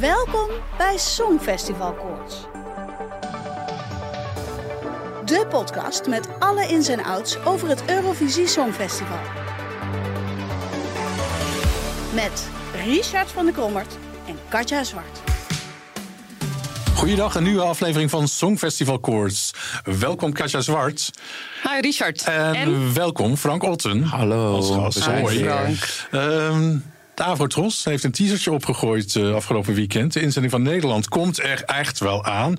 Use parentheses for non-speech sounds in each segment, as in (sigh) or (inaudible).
Welkom bij Songfestival Koorts. De podcast met alle ins en outs over het Eurovisie Songfestival. Met Richard van der Krommert en Katja Zwart. Goeiedag, een nieuwe aflevering van Songfestival Koorts. Welkom Katja Zwart. Hi Richard. En, welkom Frank Otten. Hallo. Als gast. we zijn Hoi. hier. Ehm, de Avrotros heeft een teasertje opgegooid eh, afgelopen weekend. De inzending van Nederland komt er echt wel aan.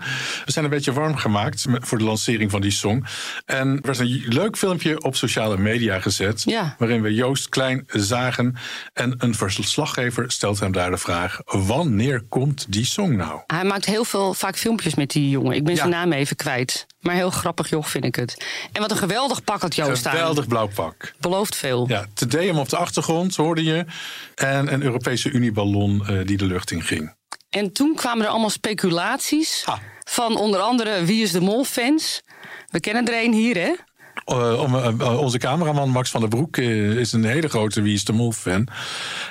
We zijn een beetje warm gemaakt voor de lancering van die song. En er werd een leuk filmpje op sociale media gezet... Ja. waarin we Joost Klein zagen. En een verslaggever stelt hem daar de vraag... wanneer komt die song nou? Hij maakt heel veel, vaak filmpjes met die jongen. Ik ben Ja. zijn naam even kwijt. Maar heel grappig joch vind ik het. En wat een geweldig pak had Joost aan. Geweldig blauw pak. Belooft veel. Ja, te Deum op de achtergrond hoorde je. En een Europese Unieballon eh, die de lucht in ging. En toen kwamen er allemaal speculaties. Ah. Van onder andere Wie is de Mol fans. We kennen er een hier, hè? Eh, om, eh, eh, onze cameraman Max van der Broek is een hele grote Wie is de Mol fan.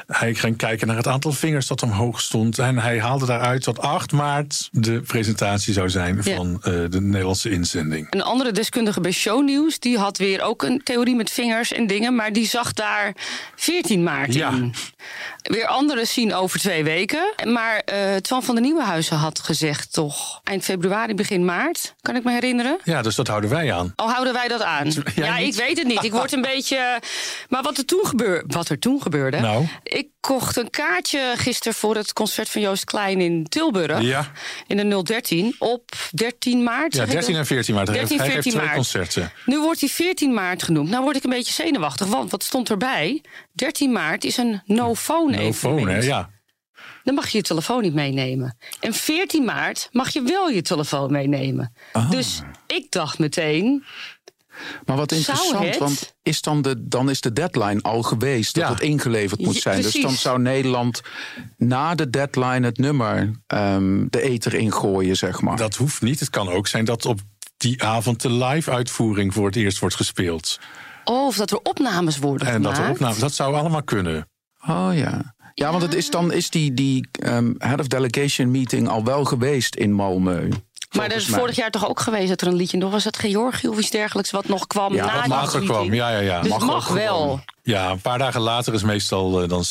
Hij ging kijken naar het aantal vingers dat omhoog stond. En hij haalde daaruit dat 8 maart de presentatie zou zijn Ja. van de Nederlandse inzending. Een andere deskundige bij Shownieuws, die had weer ook een theorie met vingers en dingen, maar die zag daar 14 maart Ja. in. Weer anderen zien over twee weken. Maar eh Twan van der Nieuwenhuizen had gezegd toch eind februari, begin maart, kan ik me herinneren. Ja, dus dat houden wij aan. Al houden wij dat aan? Ja, ik weet het niet. Ik word een (laughs) beetje. Maar wat er toen, gebeur... wat er toen gebeurde. Nou? Ik kocht een kaartje gisteren voor het concert van Joost Klein in Tilburg. Ja. In de 013 op 13 maart. Ja, zeg ik 13 dat? en 14 maart. Hij heeft- 13, hij heeft 14 twee maart. concerten. Nu wordt hij 14 maart genoemd. Nou word ik een beetje zenuwachtig, want wat stond erbij? 13 maart is een no-phone No evenement. phone, hè? Ja. Dan mag je je telefoon niet meenemen. En 14 maart mag je wel je telefoon meenemen. Ah. Dus ik dacht meteen, Maar wat interessant, het? want is dan, de, dan is de deadline al geweest dat Ja. het ingeleverd moet Ja, zijn. Dus dan zou Nederland na de deadline het nummer ehm, de eter ingooien, zeg maar. Dat hoeft niet. Het kan ook zijn dat op die avond de live-uitvoering voor het eerst wordt gespeeld. oh, of dat er opnames worden En dat gemaakt. er opnames, dat zou allemaal kunnen. Oh ja. Ja, want het is dan is die, die ehm, head of delegation meeting al wel geweest in Malmö. Maar er is vorig jaar toch ook geweest dat er een liedje nog was het Georgië of iets dergelijks wat nog kwam Ja, na wat die later kwam, ja, ja, ja. Dus Mag mag gewoon. wel. Ja, een paar dagen later is meestal eh, dan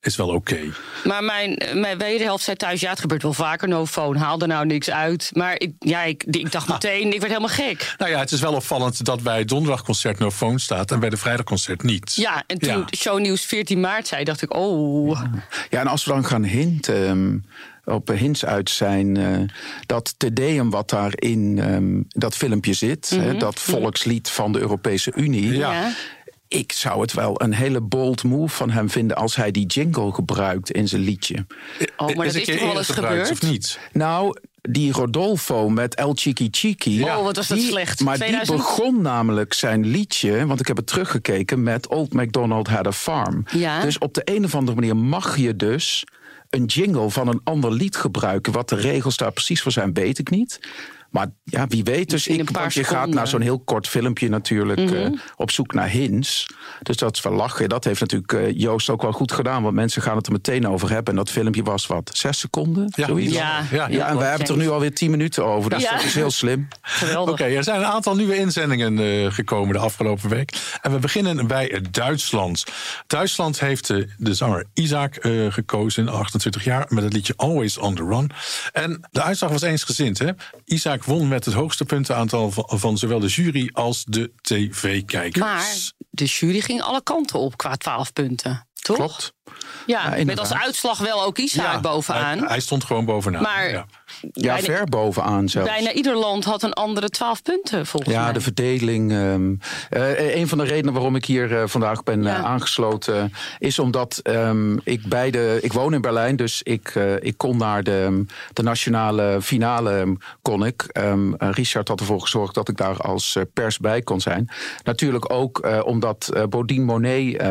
is wel oké. Maar mijn, mijn wederhelft zei thuis, ja, het gebeurt wel vaker, no phone, haal er nou niks uit. Maar ik, ja, ik, ik dacht meteen, ik werd helemaal gek. Nou ja, het is wel opvallend dat bij het donderdagconcert no phone staat en bij de vrijdagconcert niet. Ja, en toen Ja. shownieuws 14 maart zei, dacht ik, oh. Ja, en als we dan gaan hinten, ehm, op hints uit zijn, eh, dat Te Deum wat daar in ehm, dat filmpje zit, hè, dat volkslied van de Europese Unie. Ja. Ja. Ik zou het wel een hele bold move van hem vinden als hij die jingle gebruikt in zijn liedje. Oh, maar is dat is toch wel eens gebeurd? of niet? Nou, die Rodolfo met El Chiqui Chiqui. Oh, wat was dat die- slecht. Maar 2000? die begon namelijk zijn liedje, want ik heb het teruggekeken, met Old MacDonald Had a Farm. Ja. Dus op de een of andere manier mag je dus een jingle van een ander lied gebruiken. Wat de regels daar precies voor zijn, weet ik niet. Maar ja, wie weet. Dus Misschien ik, want je gaat naar zo'n heel kort filmpje natuurlijk Mhm. eh, op zoek naar hints. Dus dat is wel lachen. Dat heeft natuurlijk eh, Joost ook wel goed gedaan. Want mensen gaan het er meteen over hebben. En dat filmpje was wat, zes seconden? Ja, zoiets? Ja, Ja, Ja, en we hebben het er nu alweer tien minuten over. Dus Ja. dat is heel slim. Geweldig. Oké, er zijn een aantal nieuwe inzendingen eh, gekomen de afgelopen week. En we beginnen bij Duitsland. Duitsland heeft de zanger Isaac eh, gekozen, 28 jaar, met het liedje Always on the Run. En de uitslag was eensgezind. Hè? Isaac won met het hoogste puntenaantal van, van zowel de jury als de tv-kijkers. Maar de jury ging alle kanten op qua 12 punten. Toch? Klopt. Ja, met als uitslag wel ook Isaac bovenaan. Hij, hij stond gewoon bovenaan. Maar- ja. Ja, Bijna- ver bovenaan zelfs. Bijna ieder land had een andere 12 punten volgens Ja, mij. de verdeling. ehm, eh, een van de redenen waarom ik hier eh, vandaag ben Ja. eh, aangesloten is omdat ehm, ik bij de. Ik woon in Berlijn, dus ik, ik kon naar de, de nationale finale. ehm, kon ik. Richard had ervoor gezorgd dat ik daar als pers bij kon zijn. Natuurlijk ook omdat Bodine Monet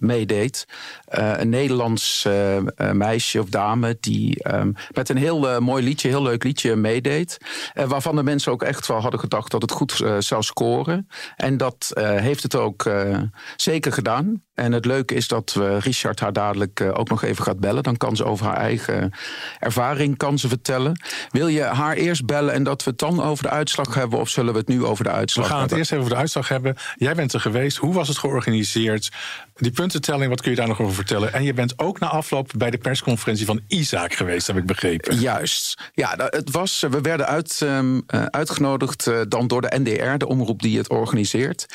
meedeed. Eh, een Nederlands eh, eh, meisje of dame die ehm, met een heel mooi liedje, heel leuk liedje meedeed. Waarvan de mensen ook echt wel hadden gedacht dat het goed zou scoren. En dat heeft het ook zeker gedaan. En het leuke is dat we Richard haar dadelijk eh, ook nog even gaat bellen. Dan kan ze over haar eigen ervaring kan ze vertellen. Wil je haar eerst bellen en dat we het dan over de uitslag hebben? Of zullen we het nu over de We uitslag gaan het hebben? eerst even over de uitslag hebben. Jij bent er geweest. Hoe was het georganiseerd? Die puntentelling, wat kun je daar nog over vertellen? En je bent ook na afloop bij de persconferentie van Isaac geweest, heb ik begrepen. Juist. Ja, het was, we werden uit, ehm, eh, uitgenodigd eh, dan door de NDR, de omroep die het organiseert.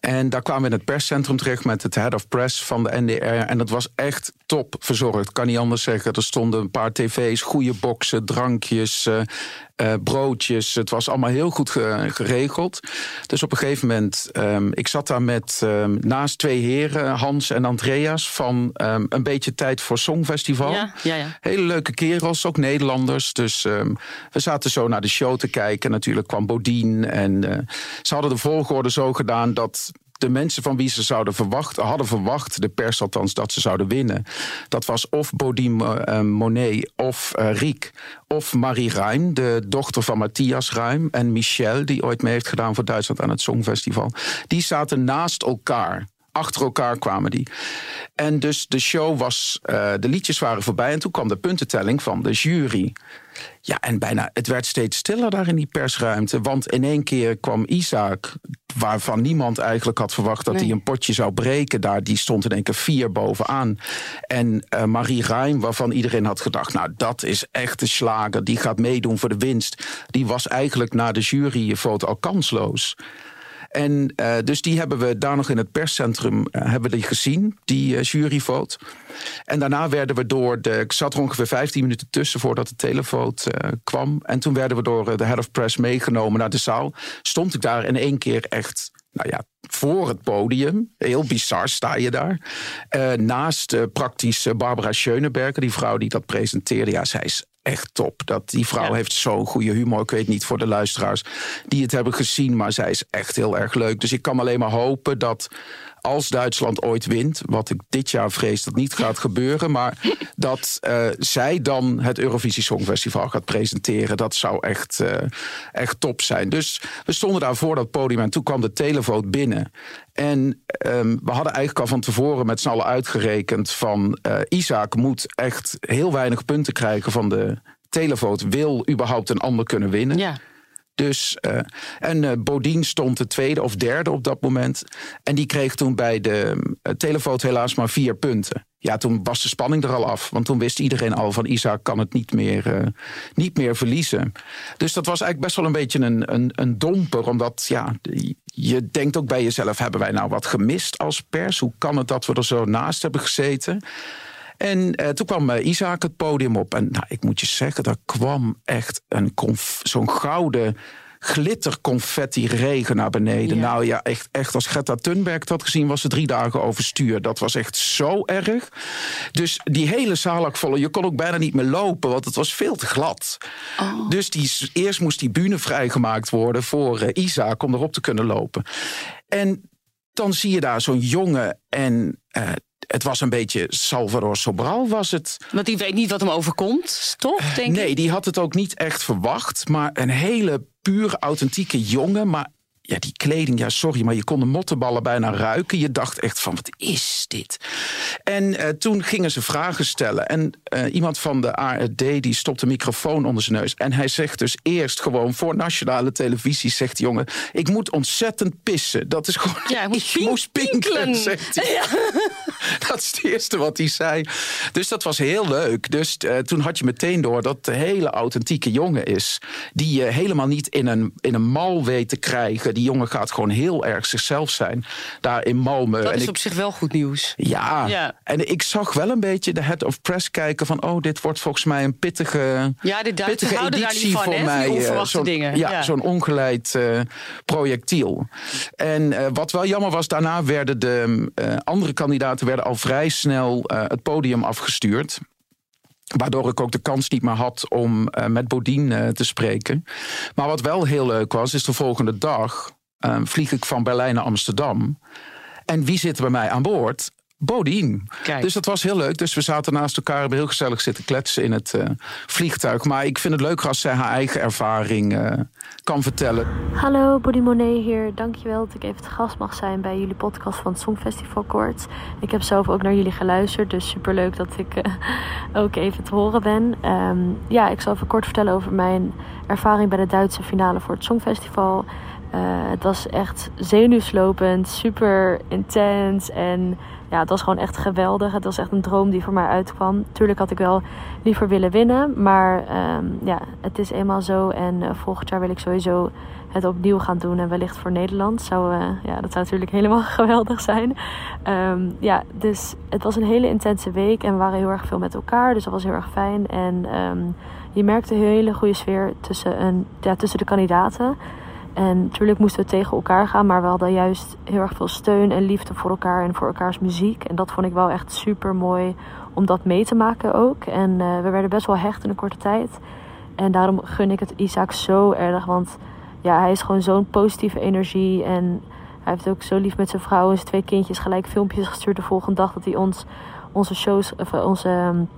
En daar kwamen we in het perscentrum terecht met het head of press van de NDR. En dat was echt top verzorgd. Kan niet anders zeggen. Er stonden een paar tv's, goede boksen, drankjes. eh, eh, broodjes. Het was allemaal heel goed ge- geregeld. Dus op een gegeven moment, ehm, ik zat daar met ehm, naast twee heren, Hans en Andreas, van ehm, een beetje tijd voor Songfestival. Ja, ja, ja. Hele leuke kerels, ook Nederlanders. Dus we zaten zo naar de show te kijken. Natuurlijk kwam Bodien. En eh, ze hadden de volgorde zo gedaan dat de mensen van wie ze zouden verwachten, hadden verwacht, de pers althans, dat ze zouden winnen. Dat was of Bodine eh, Monet of eh, Riek of Marie Ruim, de dochter van Matthias Ruim. En Michel, die ooit mee heeft gedaan voor Duitsland aan het Songfestival. Die zaten naast elkaar. Achter elkaar kwamen die. En dus de show was, eh, de liedjes waren voorbij. En toen kwam de puntentelling van de jury. Ja, en bijna, het werd steeds stiller daar in die persruimte. Want in één keer kwam Isaac, waarvan niemand eigenlijk had verwacht dat Nee. hij een potje zou breken. Daar, die stond in één keer vier bovenaan. En eh, Marie Ruim, waarvan iedereen had gedacht, nou dat is echt de slager. Die gaat meedoen voor de winst. Die was eigenlijk na de juryfoto al kansloos. En eh, dus die hebben we daar nog in het perscentrum eh, hebben we die gezien, die uh, juryvoot. En daarna werden we door de. Ik zat er ongeveer 15 minuten tussen voordat de televoot uh, kwam. En toen werden we door uh, de head of press meegenomen naar de zaal. Stond ik daar in één keer echt. Nou ja, voor het podium. Heel bizar sta je daar. Uh, naast praktisch Barbara Schöneberger, die vrouw die dat presenteerde. Ja, zij is echt top. Dat, die vrouw ja. heeft zo'n goede humor. Ik weet niet voor de luisteraars die het hebben gezien, maar zij is echt heel erg leuk. Dus ik kan alleen maar hopen dat als Duitsland ooit wint, wat ik dit jaar vrees dat niet gaat gebeuren, maar (laughs) dat uh, zij dan het Eurovisie Songfestival gaat presenteren. Dat zou echt, uh, echt top zijn. Dus we stonden daar voor dat podium en toen kwam de televoot binnen. En um, we hadden eigenlijk al van tevoren met z'n allen uitgerekend van uh, Isaac moet echt heel weinig punten krijgen van de televoot. Wil überhaupt een ander kunnen winnen. Ja. Dus, uh, en uh, Bodien stond de tweede of derde op dat moment. En die kreeg toen bij de uh, telefoot helaas maar vier punten. Ja, toen was de spanning er al af. Want toen wist iedereen al van Isaac kan het niet meer, niet meer verliezen. Dus dat was eigenlijk best wel een beetje een, een, een domper. Omdat ja, je denkt ook bij jezelf, hebben wij nou wat gemist als pers? Hoe kan het dat we er zo naast hebben gezeten? En uh, toen kwam uh, Isaac het podium op. En nou, ik moet je zeggen, daar kwam echt een zo'n gouden glitterconfetti regen naar beneden. Ja. Nou ja, echt, echt als Greta Thunberg had gezien, was ze drie dagen overstuur. Dat was echt zo erg. Dus die hele zaal lag vol. Je kon ook bijna niet meer lopen, want het was veel te glad. Oh. Dus die, eerst moest die bühne vrijgemaakt worden voor uh, Isaac om erop te kunnen lopen. En dan zie je daar zo'n jongen en uh, het was een beetje Salvador Sobral was het. Want die weet niet wat hem overkomt, toch? Denk nee, ik? die had het ook niet echt verwacht. Maar een hele puur authentieke jongen. Maar ja, die kleding, ja, sorry, maar je kon de mottenballen bijna ruiken. Je dacht echt van, wat is dit? En uh, toen gingen ze vragen stellen. En uh, iemand van de ARD, die stopt de microfoon onder zijn neus. En hij zegt dus eerst gewoon voor nationale televisie, zegt die jongen... ik moet ontzettend pissen. Dat is gewoon... Ja, moest (laughs) ik moest pinkelen, zegt hij. Ja. (laughs) Dat is het eerste wat hij zei. Dus dat was heel leuk. Dus uh, toen had je meteen door dat de hele authentieke jongen is. Die je helemaal niet in een, in een mal weet te krijgen. Die jongen gaat gewoon heel erg zichzelf zijn. Daar in Malmö. Dat is op zich wel goed nieuws. Ja, ja, en ik zag wel een beetje de head of press kijken van... oh, dit wordt volgens mij een pittige, ja, de pittige editie van, voor mij. onverwachte dingen. Ja, ja. zo'n ongeleid uh, projectiel. En uh, wat wel jammer was, daarna werden de uh, andere kandidaten werden al vrij snel het podium afgestuurd. Waardoor ik ook de kans niet meer had om uh, met Bodien uh, te spreken. Maar wat wel heel leuk was, is de volgende dag uh, vlieg ik van Berlijn naar Amsterdam. En wie zit bij mij aan boord? Bodien. Dus dat was heel leuk. Dus we zaten naast elkaar, hebben heel gezellig zitten kletsen in het uh, vliegtuig. Maar ik vind het leuker als zij haar eigen ervaring uh, kan vertellen. Hallo, Bodie Monet hier. Dankjewel dat ik even te gast mag zijn bij jullie podcast van het Songfestival Kort. Ik heb zelf ook naar jullie geluisterd, dus superleuk dat ik uh, ook even te horen ben. Um, ja, ik zal even kort vertellen over mijn ervaring bij de Duitse finale voor het Songfestival. het was echt zenuwslopend, super intens en ja, het was gewoon echt geweldig. Het was echt een droom die voor mij uitkwam. Tuurlijk had ik wel liever willen winnen. Maar um, ja, het is eenmaal zo. En uh, volgend jaar wil ik sowieso het opnieuw gaan doen. En wellicht voor Nederland. Zou, uh, ja, dat zou natuurlijk (laughs) helemaal geweldig zijn. Um, ja, dus het was een hele intense week. En we waren heel erg veel met elkaar. Dus dat was heel erg fijn. En um, je merkte een hele goede sfeer tussen, een, ja, tussen de kandidaten. En natuurlijk moesten we tegen elkaar gaan, maar we hadden juist heel erg veel steun en liefde voor elkaar en voor elkaars muziek. En dat vond ik wel echt super mooi om dat mee te maken ook. En uh, we werden best wel hecht in een korte tijd. En daarom gun ik het Isaac zo erg, want ja, hij is gewoon zo'n positieve energie. En hij heeft ook zo lief met zijn vrouw en zijn twee kindjes gelijk filmpjes gestuurd de volgende dag dat hij ons onze shows, of onze um,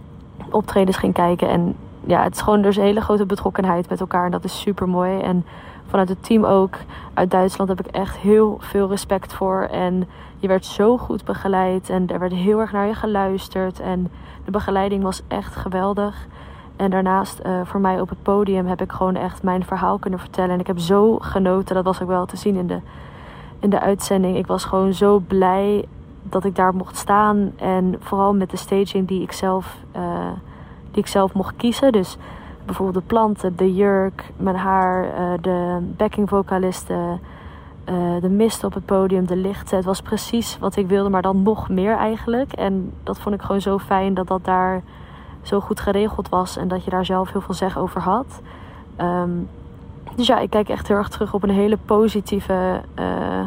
optredens ging kijken. En ja, het is gewoon dus een hele grote betrokkenheid met elkaar en dat is super mooi. En vanuit het team ook uit Duitsland heb ik echt heel veel respect voor. En je werd zo goed begeleid en er werd heel erg naar je geluisterd. En de begeleiding was echt geweldig. En daarnaast, uh, voor mij op het podium, heb ik gewoon echt mijn verhaal kunnen vertellen. En ik heb zo genoten, dat was ook wel te zien in de, in de uitzending. Ik was gewoon zo blij dat ik daar mocht staan. En vooral met de staging die ik zelf, uh, die ik zelf mocht kiezen. Dus bijvoorbeeld de planten, de jurk, mijn haar, uh, de backingvocalisten, uh, de mist op het podium, de lichten. Het was precies wat ik wilde, maar dan nog meer eigenlijk. En dat vond ik gewoon zo fijn dat dat daar zo goed geregeld was en dat je daar zelf heel veel zeg over had. Um, dus ja, ik kijk echt heel erg terug op een hele positieve, uh,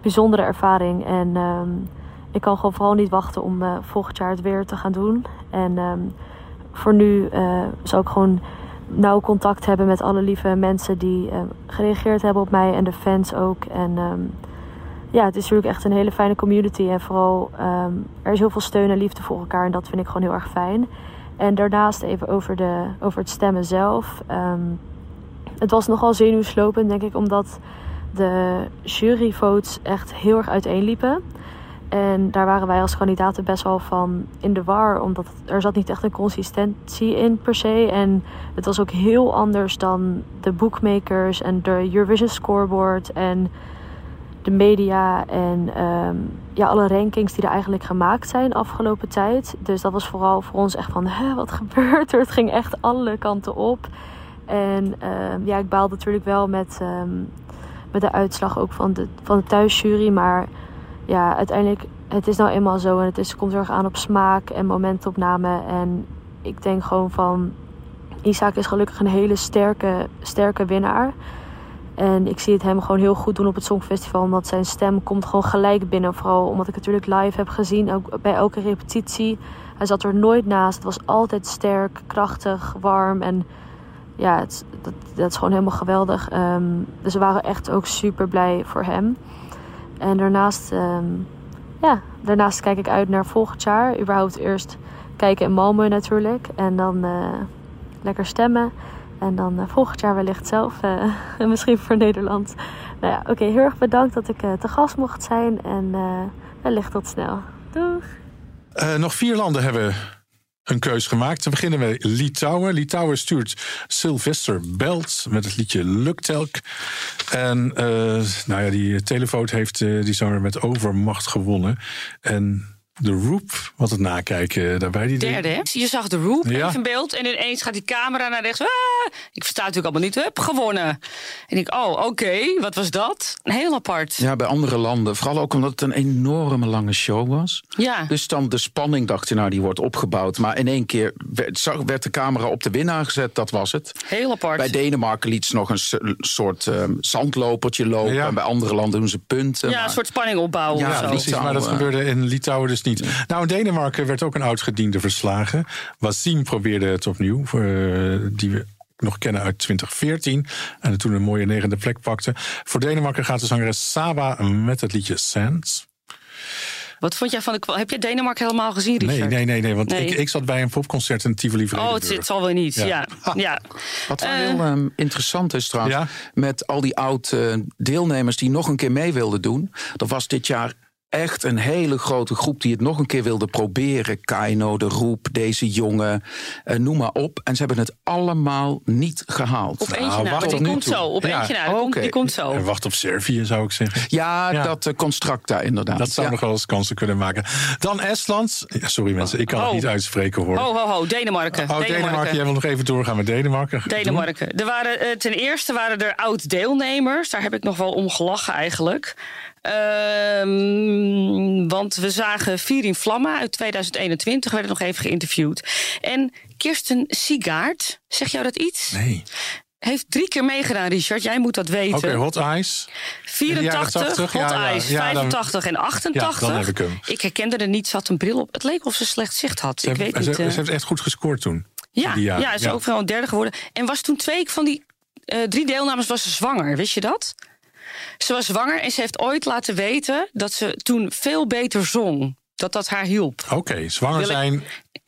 bijzondere ervaring. En um, ik kan gewoon vooral niet wachten om volgend jaar het weer te gaan doen. En um, voor nu uh, zal ik gewoon nauw contact hebben met alle lieve mensen die uh, gereageerd hebben op mij en de fans ook. En um, ja, het is natuurlijk echt een hele fijne community. En vooral um, er is heel veel steun en liefde voor elkaar. En dat vind ik gewoon heel erg fijn. En daarnaast even over, de, over het stemmen zelf. Um, het was nogal zenuwslopend, denk ik, omdat de juryvotes echt heel erg uiteenliepen. En daar waren wij als kandidaten best wel van in de war. Omdat er zat niet echt een consistentie in per se. En het was ook heel anders dan de bookmakers en de Eurovision scoreboard en de media en um, ja, alle rankings die er eigenlijk gemaakt zijn afgelopen tijd. Dus dat was vooral voor ons echt van, Hè, wat gebeurt er? Het ging echt alle kanten op. En um, ja, ik baalde natuurlijk wel met, um, met de uitslag ook van de, van de thuisjury. Maar ja, uiteindelijk, het is nou eenmaal zo. En het is, komt erg aan op smaak en momentopname. En ik denk gewoon van, Isaac is gelukkig een hele sterke, sterke winnaar. En ik zie het hem gewoon heel goed doen op het Songfestival. Omdat zijn stem komt gewoon gelijk binnen. Vooral omdat ik natuurlijk live heb gezien. Ook bij elke repetitie. Hij zat er nooit naast. Het was altijd sterk, krachtig, warm. En ja, het, dat, dat is gewoon helemaal geweldig. Um, dus we waren echt ook super blij voor hem. En daarnaast, um, ja, daarnaast kijk ik uit naar volgend jaar. Überhaupt eerst kijken in Malmö natuurlijk. En dan uh, lekker stemmen. En dan uh, volgend jaar wellicht zelf. (laughs) Uh, misschien voor Nederland. Nou ja, oké. Heel erg bedankt dat ik te gast mocht zijn. En wellicht tot snel. Doeg! nog vier landen hebben een keus gemaakt. We beginnen met Litouwen. Litouwen stuurt Sylvester Belt met het liedje Luktelk. En nou ja, die telefoon heeft die zanger met overmacht gewonnen. En de Roop, wat het nakijken daarbij. Die Derde, hè? Je zag de roep Ja. even in beeld. En ineens gaat die camera naar rechts. Ah, ik versta het natuurlijk allemaal niet. Hup, gewonnen. En ik, oh, oké, wat was dat? Heel apart. Ja, bij andere landen. Vooral ook omdat het een enorme lange show was. Ja. Dus dan de spanning, dacht je, nou, die wordt opgebouwd. Maar in één keer werd, de camera op de winnaar gezet, dat was het. Heel apart. Bij Denemarken liet ze nog een soort ehm, zandlopertje lopen. Ja. En bij andere landen doen ze punten. ja, maar- een soort spanning opbouwen Ja, of zo. Precies, maar dat gebeurde in Litouwen dus niet. Nou, in Denemarken werd ook een oud-gediende verslagen. Wasim probeerde het opnieuw, voor, eh, die we nog kennen uit 2014. En toen een mooie negende plek pakte. Voor Denemarken gaat de zangeres Saba met het liedje Sands. Wat vond jij van de... Heb je Denemarken helemaal gezien, Nee, Richard? nee, nee, nee want Nee. Ik, ik zat bij een popconcert in Tivoli Oh, het, zal wel niet. Ja. Ja. (laughs) Ja. Wat wel Eh, heel ehm, interessant is trouwens, Ja? met al die oud-deelnemers die nog een keer mee wilden doen. Er was dit jaar echt een hele grote groep die het nog een keer wilde proberen. Kaino, De Roep, deze jongen, eh, noem maar op. En ze hebben het allemaal niet gehaald. Op eentje Nou, na, wacht die nu komt toe. zo. Op Ja. eentje na, die, komt, Oké. die komt zo. En wacht op Servië, zou ik zeggen. Ja, Ja. dat uh, Constructa inderdaad. Dat zou Ja. nog wel eens kansen kunnen maken. Dan Estland. Ja, sorry mensen, ik kan het Oh. niet uitspreken hoor. Ho, ho, ho, Denemarken. Oh, Denemarken. Jij wil nog even doorgaan met Denemarken. Denemarken. Er waren, eh, ten eerste waren er oud-deelnemers. Daar heb ik nog wel om gelachen eigenlijk. Ehm, want we zagen Vier in Vlammen uit 2021. werden nog even geïnterviewd. En Kirsten Sigaard, zeg jou dat iets? Nee. Heeft drie keer meegedaan, Richard. Jij moet dat weten. Oké, Hot Eyes. 84, 80, Hot ja, ja. Eyes, Ja, dan- 85 en 88. Ja, dan heb ik hem. Ik herkende er niet, ze had een bril op. Het leek of ze slecht zicht had. Ze, ik heeft- weet ze, niet. eh. ze heeft echt goed gescoord toen. Ja, ja, ze is ook wel een derde geworden. En was toen twee van die eh, drie deelnemers was ze zwanger. Wist je dat? Ze was zwanger en ze heeft ooit laten weten dat ze toen veel beter zong. Dat dat haar hielp. Oké, zwanger zijn.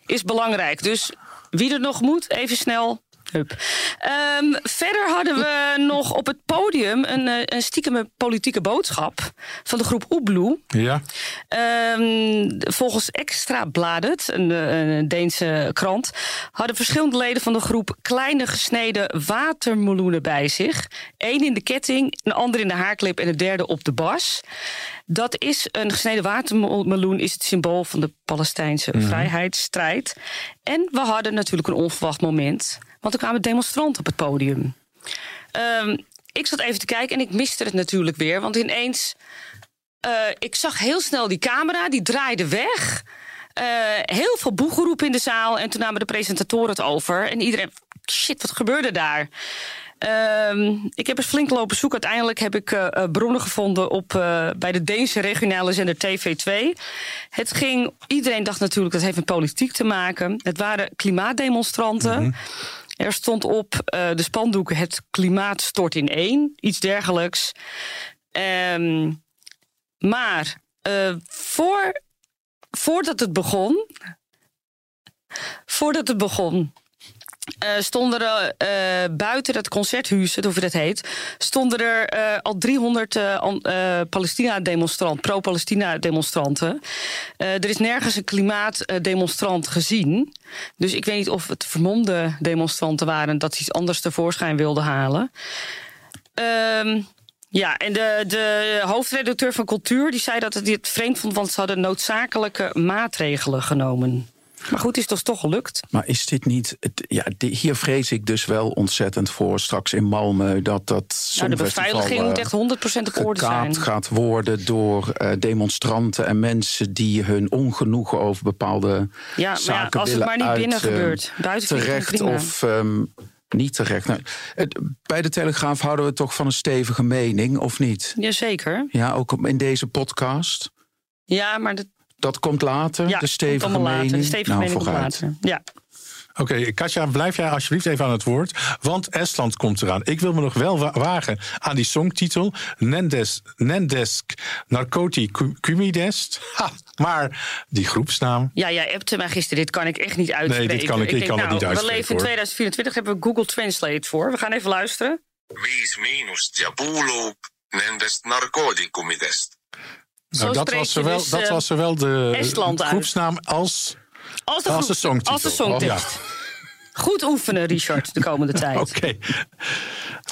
Is belangrijk. Dus wie er nog moet, even snel. Hup. Ehm, verder hadden we (laughs) nog op het podium een, eh, een stiekeme politieke boodschap van de groep Oebloe. Ja, Ehm, volgens Extra Bladet, een, eh, een Deense krant, hadden verschillende leden van de groep kleine gesneden watermeloenen bij zich. Eén in de ketting, een ander in de haarklip en de derde op de bas. Dat is een gesneden watermeloen, is het symbool van de Palestijnse vrijheidsstrijd. En we hadden natuurlijk een onverwacht moment, want er kwamen demonstranten op het podium. Ehm, ik zat even te kijken en ik miste het natuurlijk weer, want ineens eh, ik zag heel snel die camera, die draaide weg. Eh, heel veel boegeroep in de zaal. En toen namen de presentatoren het over. En iedereen, shit, wat gebeurde daar? Ehm, ik heb eens flink lopen zoeken. Uiteindelijk heb ik eh, bronnen gevonden op, bij de Deense regionale zender TV2. Het ging, iedereen dacht natuurlijk dat heeft met politiek te maken. Het waren klimaatdemonstranten. Er stond op eh, de spandoeken het klimaat stort in één. Iets dergelijks. Ehm, maar eh, voor, voordat het begon. Voordat het begon. Eh, stonden er eh, buiten dat concerthuis, of hoe dat heet, stonden er eh, al 300 eh, an- eh, Palestina-demonstranten, pro-Palestina-demonstranten. Er is nergens een klimaatdemonstrant gezien. Dus ik weet niet of het vermomde demonstranten waren dat ze iets anders tevoorschijn wilden halen. Ehm, ja, en de, de hoofdredacteur van Cultuur die zei dat het dit vreemd vond, want ze hadden noodzakelijke maatregelen genomen. Maar goed, is het toch gelukt? Maar is dit niet. Het, ja, hier vrees ik dus wel ontzettend voor straks in Malmö dat dat. Nou, de beveiliging eh, moet echt 100% op orde zijn. gaat worden door eh, demonstranten en mensen die hun ongenoegen over bepaalde Ja, maar ja, als het maar niet uit, binnen gebeurt. Buiten terecht of ehm, niet terecht. Nou, het- bij de Telegraaf houden we toch van een stevige mening, of niet? Jazeker. Ja, ook in deze podcast. Ja, maar dat, Dat komt later, ja, de stevige mening. later. De stevige nou, mening komt vooruit. later. Ja. Oké, Katja, blijf jij alsjeblieft even aan het woord. Want Estland komt eraan. Ik wil me nog wel wa- wagen aan die songtitel. Nendes, Nendesk Kumidest. (laughs) Ha, maar die groepsnaam. Ja, jij appte mij gisteren. Dit kan ik echt niet uitspreken. dit kan ik- ik denk, kan het nou, niet uitspreken, We leven in hoor. 2024, hebben we Google Translate voor. We gaan even luisteren. viis miinust ja puuloop nendest narkootikumidest. Nou, dat, was zowel, dus, dat eh, was zowel de Estland uit. groepsnaam als. Als de, Als de groep- songtitel. Als de songtekst. (laughs) Goed oefenen, Richard, de komende (laughs) tijd. Oké.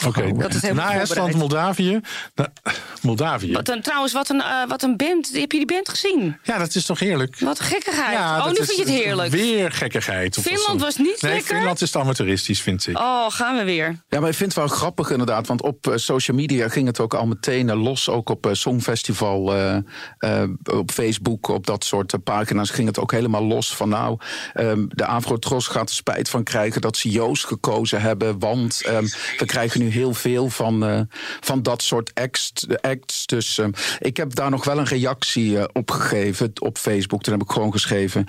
Oké, het helemaal na Estland. Moldavië. Na, Moldavië. Wat een, trouwens, wat een, eh, wat een band. Heb je die band gezien? Ja, dat is toch heerlijk? Wat een gekkigheid. Ja, oh, nu is vind je het heerlijk. Weer gekkigheid. Finland was niet nee, lekker? Finland is te amateuristisch, vind ik. Oh, gaan we weer. Ja, maar ik vind het wel grappig inderdaad. Want op eh, social media ging het ook al meteen los. Ook op eh, Songfestival, eh, eh, op Facebook, op dat soort pagina's ging het ook helemaal los. Van nou, ehm, de Afro-Tros gaat spijt van krijgen dat ze Joost gekozen hebben. Want ehm, we krijgen nu heel veel van, eh, van dat soort acts. acts. Dus ehm, ik heb daar nog wel een reactie eh, op gegeven op Facebook. Toen heb ik gewoon geschreven...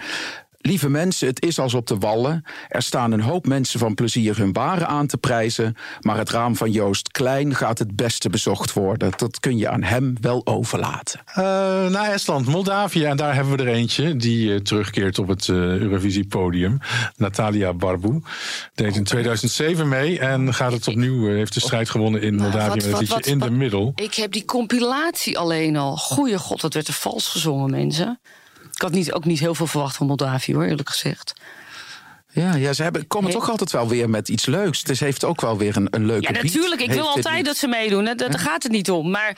Lieve mensen, het is als op de wallen. Er staan een hoop mensen van plezier hun waren aan te prijzen. Maar het raam van Joost Klein gaat het beste bezocht worden. Dat kun je aan hem wel overlaten. Eh, na Estland, Moldavië. En daar hebben we er eentje die eh, terugkeert op het eh, Eurovisie-podium. Natalia Barbu. Deed in 2007 mee en gaat het opnieuw. heeft de strijd gewonnen in Moldavië wat- met het liedje In wat- Middle. Ik heb die compilatie alleen al. Goeie god, dat werd er vals gezongen, mensen. Ik had niet, ook niet heel veel verwacht van Moldavië, hoor, eerlijk gezegd. Ja, ja ze hebben, komen toch altijd wel weer met iets leuks. Dus heeft ook wel weer een, een leuke Ja, natuurlijk. Ik wil altijd dat ze meedoen. hè. Daar daar gaat het niet om. Maar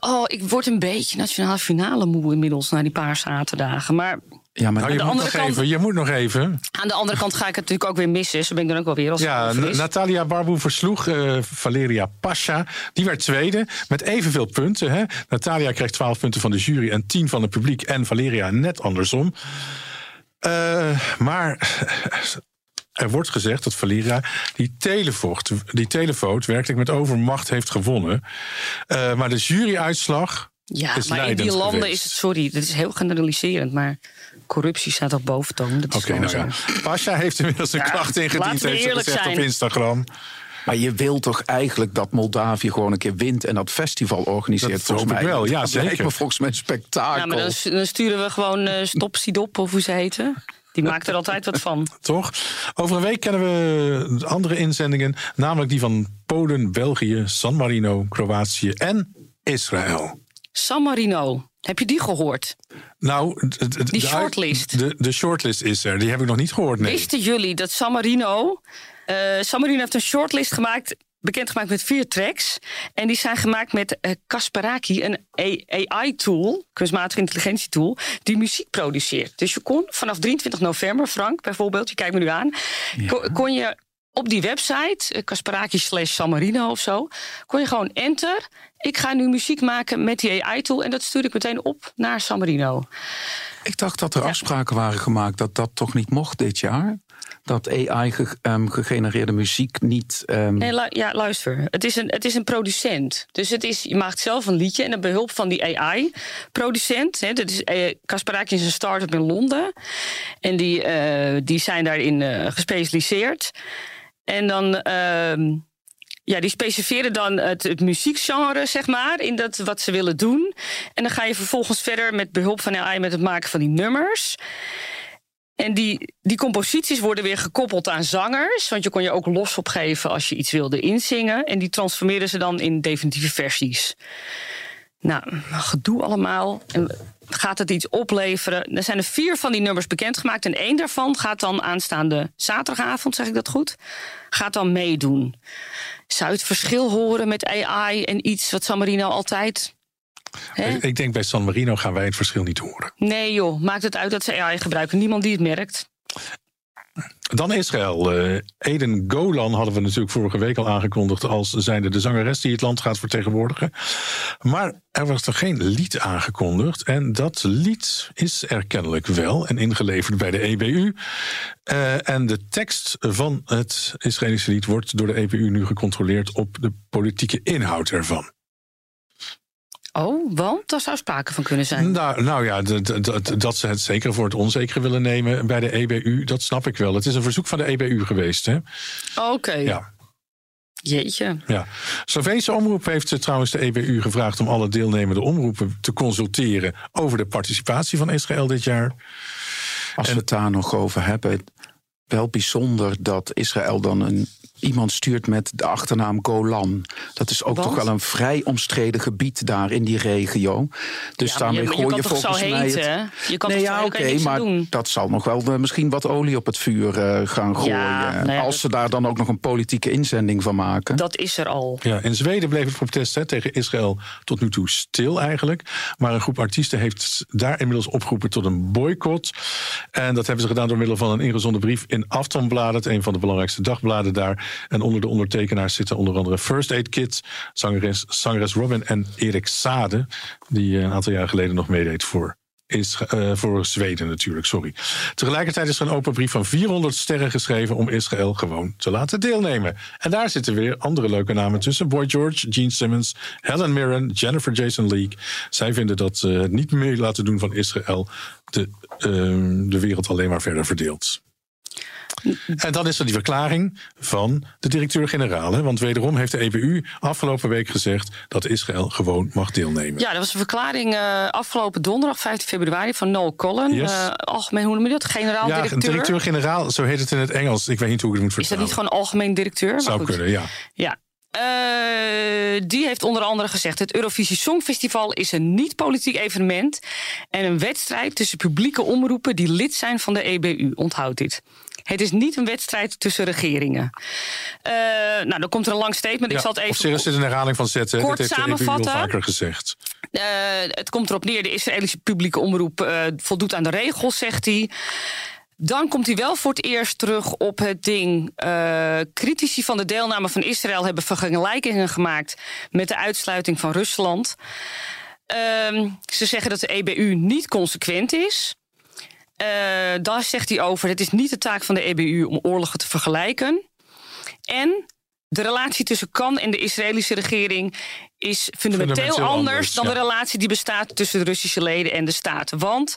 oh, ik word een beetje nationale finale moe inmiddels na die paar zaterdagen. Maar Ja, maar Nou, je, de moet andere nog kant- even, je moet nog even. aan de andere kant ga ik het natuurlijk ook weer missen. Zo ben ik dan ook wel weer als Ja, Natalia Barbu versloeg eh, Valeria Pasha. Die werd tweede met evenveel punten. Hè. Natalia kreeg 12 punten van de jury en 10 van het publiek. En Valeria net andersom. Eh, maar er wordt gezegd dat Valeria die televocht, die televoot werkelijk met overmacht heeft gewonnen. Eh, maar de juryuitslag Ja, is maar in die landen geweest. is het, sorry, dit is heel generaliserend, maar corruptie staat op boventoon. Dat is Oké, gewoon nou ja. Pasha heeft inmiddels een Ja, klacht ingediend, heeft ze eerlijk gezegd zijn. op Instagram. Maar je wil toch eigenlijk dat Moldavië gewoon een keer wint en dat festival organiseert? Dat volgens mij. wel, ja, dat zeker. lijkt me volgens mij een spektakel. Ja, maar dan, dan sturen we gewoon eh Stop Sidop, of hoe ze heten. Die maakt er altijd wat van. (laughs) Toch? Over een week kennen we andere inzendingen, namelijk die van Polen, België, San Marino, Kroatië en Israël. San Marino, heb je die gehoord? Nou, Die de, shortlist. De, de shortlist is er. Die heb ik nog niet gehoord. Nee. Wisten jullie dat San Marino... eh, San Marino heeft een shortlist gemaakt, bekendgemaakt met vier tracks. En die zijn gemaakt met eh, Kasperaki, een AI-tool, kunstmatige intelligentietool, die muziek produceert. Dus je kon vanaf 23 november, Frank bijvoorbeeld, je kijkt me nu aan, kon, kon je op die website, eh, Kasperaki slash San Marino of zo, kon je gewoon enter. Ik ga nu muziek maken met die AI-tool en dat stuur ik meteen op naar San Marino. Ik dacht dat er afspraken waren gemaakt dat dat toch niet mocht dit jaar. Dat AI ge- ehm, muziek niet. ehm, ja, luister. Het is, een, het is een producent. Dus het is, je maakt zelf een liedje en dan behulp van die AI-producent. Dat is eh, Kasparaki is een start-up in Londen. En die, eh, die zijn daarin eh, gespecialiseerd. En dan. ehm, ja, die specifieren dan het, het muziekgenre, zeg maar, in dat wat ze willen doen. En dan ga je vervolgens verder met behulp van AI met het maken van die nummers. En die, die composities worden weer gekoppeld aan zangers. Want je kon je ook los opgeven als je iets wilde inzingen. En die transformeren ze dan in definitieve versies. Nou, gedoe allemaal. En gaat het iets opleveren? Er zijn er vier van die nummers bekendgemaakt. En één daarvan gaat dan aanstaande zaterdagavond, zeg ik dat goed? Gaat dan meedoen. Zou het verschil horen met AI en iets wat San altijd... Ik denk bij San Marino gaan wij het verschil niet horen. Nee joh, maakt het uit dat ze AI gebruiken. Niemand die het merkt. Dan Israël. Eh, Eden Golan hadden we natuurlijk vorige week al aangekondigd als zijnde de zangeres die het land gaat vertegenwoordigen. Maar er was er geen lied aangekondigd. En dat lied is er kennelijk wel en ingeleverd bij de EBU. Eh, en de tekst van het Israëlische lied wordt door de EBU nu gecontroleerd op de politieke inhoud ervan. Oh, want daar zou sprake van kunnen zijn. Nou, nou ja, dat ze het zeker voor het onzekere willen nemen bij de EBU, dat snap ik wel. Het is een verzoek van de EBU geweest, hè? Oké. Ja. Jeetje. Ja. Sloveense omroep heeft eh, trouwens de EBU gevraagd om alle deelnemende omroepen te consulteren over de participatie van Israël dit jaar. Als we het daar nog over hebben. Wel bijzonder dat Israël dan een iemand stuurt met de achternaam Golan. Dat is ook Want? toch wel een vrij omstreden gebied daar in die regio. Dus Ja, daarmee je- je gooi kan je zo volgens mij. heten, het- hè? Je kan nee, toch ja, zo- oké, je maar doen. dat zal nog wel eh, misschien wat olie op het vuur eh, gaan gooien. nou ja, Als dat- ze daar dan ook nog een politieke inzending van maken. Dat is er al. Ja, in Zweden bleef het protest hè, tegen Israël tot nu toe stil eigenlijk. Maar een groep artiesten heeft daar inmiddels opgeroepen tot een boycott. En dat hebben ze gedaan door middel van een ingezonden brief in Aftonbladet, een van de belangrijkste dagbladen daar. En onder de ondertekenaars zitten onder andere First Aid Kit, zangeres, zangeres Robin en Erik Sade, die eh, een aantal jaar geleden nog meedeed voor. Is, eh, voor Zweden natuurlijk, sorry. Tegelijkertijd is er een open brief van 400 sterren geschreven om Israël gewoon te laten deelnemen. En daar zitten weer andere leuke namen tussen. Boy George, Gene Simmons, Helen Mirren, Jennifer Jason Leigh. Zij vinden dat eh, het niet meer laten doen van Israël de, ehm, de wereld alleen maar verder verdeelt. En dan is er die verklaring van de directeur-generaal. hè, Want wederom heeft de EBU afgelopen week gezegd dat Israël gewoon mag deelnemen. Ja, dat was een verklaring eh, afgelopen donderdag, 15 februari, van Noel Cullen. Yes. eh, algemeen, hoe noem je dat? Ja, Generaal-directeur. een directeur-generaal, zo heet het in het Engels. Ik weet niet hoe ik het moet is dat vertalen. niet gewoon algemeen directeur? Maar Zou goed. kunnen, ja. Ja. Eh, die heeft onder andere gezegd: het Eurovisie Songfestival is een niet-politiek evenement en een wedstrijd tussen publieke omroepen die lid zijn van de EBU. Onthoud dit. Het is niet een wedstrijd tussen regeringen. Eh, nou, dan komt er een lang statement. Ik zal het even. zit een herhaling van zetten. kort heeft de EBU samenvatten. al vaker gezegd. Eh, het komt erop neer, de Israëlische publieke omroep eh, voldoet aan de regels, zegt hij. Dan komt hij wel voor het eerst terug op het ding. eh, critici van de deelname van Israël hebben vergelijkingen gemaakt met de uitsluiting van Rusland. Ehm, ze zeggen dat de EBU niet consequent is. Eh, daar zegt hij over: het is niet de taak van de EBU om oorlogen te vergelijken. En de relatie tussen Kan en de Israëlische regering is fundamenteel, Fundamenteel anders, anders, dan ja. de relatie die bestaat tussen de Russische leden en de staat. Want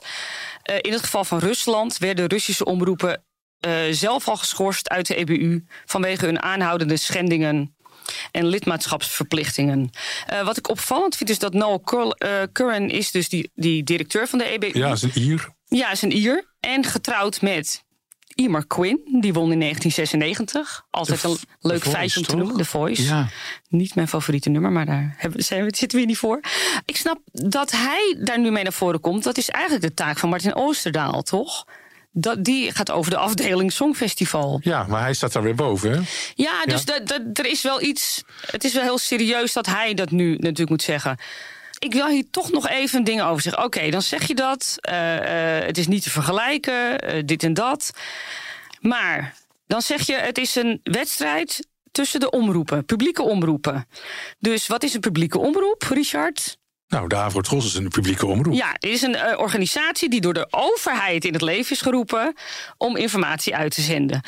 eh, in het geval van Rusland werden Russische omroepen eh, zelf al geschorst uit de EBU vanwege hun aanhoudende schendingen en lidmaatschapsverplichtingen. Wat ik opvallend vind is dat Noel Cur- Curran is dus die, die directeur van de EBU. Ja, is een Ier. Ja, is een Ier. En getrouwd met Emer Quinn. Die won in 1996. Altijd een leuk feitje om te noemen. The Voice. Ja. Niet mijn favoriete nummer, maar daar hebben, zijn we, zitten we hier niet voor. Ik snap dat hij daar nu mee naar voren komt. Dat is eigenlijk de taak van Martin Oosterdaal, toch? Dat, die gaat over de afdeling Songfestival. Ja, maar hij staat daar weer boven. Hè? Ja, dus er is wel iets. Het is wel heel serieus dat hij dat nu natuurlijk moet zeggen. Ik wil hier toch nog even dingen over zeggen. Oké, dan zeg je dat. eh, eh, het is niet te vergelijken, eh, dit en dat. Maar dan zeg je: het is een wedstrijd tussen de omroepen, publieke omroepen. Dus wat is een publieke omroep, Richard? Nou, de Avrotros is een publieke omroep. Ja, het is een organisatie die door de overheid in het leven is geroepen om informatie uit te zenden.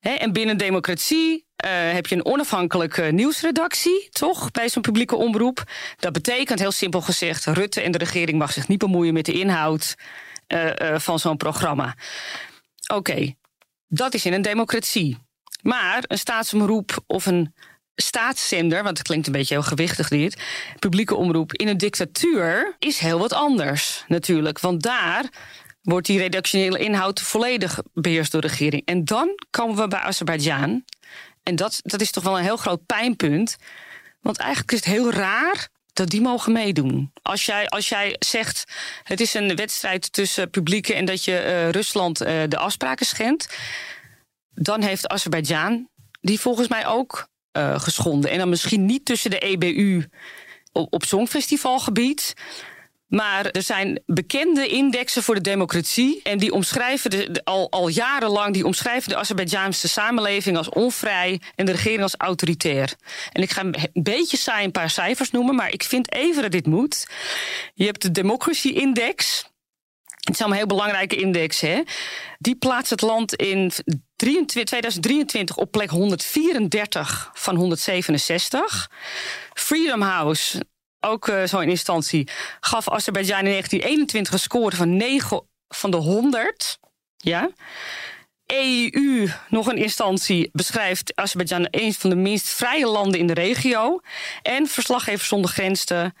En binnen democratie eh, heb je een onafhankelijke nieuwsredactie, toch? Bij zo'n publieke omroep. Dat betekent, heel simpel gezegd, Rutte en de regering mag zich niet bemoeien met de inhoud eh, eh, van zo'n programma. Oké, dat is in een democratie. Maar een staatsomroep of een staatszender, want het klinkt een beetje heel gewichtig dit, publieke omroep in een dictatuur is heel wat anders natuurlijk. Want daar wordt die redactionele inhoud volledig beheerst door de regering. En dan komen we bij Azerbeidzjan. En dat, dat is toch wel een heel groot pijnpunt. Want eigenlijk is het heel raar dat die mogen meedoen. Als jij, als jij zegt, het is een wedstrijd tussen publieke en dat je eh, Rusland eh, de afspraken schendt, dan heeft Azerbeidzjan die volgens mij ook eh, geschonden. En dan misschien niet tussen de EBU op, op Songfestivalgebied. Maar er zijn bekende indexen voor de democratie. En die omschrijven de, al, al jarenlang die omschrijven de Azerbeidzjaanse samenleving als onvrij en de regering als autoritair. En ik ga een beetje saai een paar cijfers noemen, maar ik vind even dat dit moet. Je hebt de Democracy Index. Het is een heel belangrijke index. Hè? Die plaatst het land in 23 2023 op plek 134 van 167. Freedom House, ook eh, zo'n instantie, gaf Azerbeidzjan in 1921 een score van 9 van de 100. Ja. EU, nog een instantie, beschrijft Azerbeidzjan een van de minst vrije landen in de regio. En Verslaggevers zonder Grenzen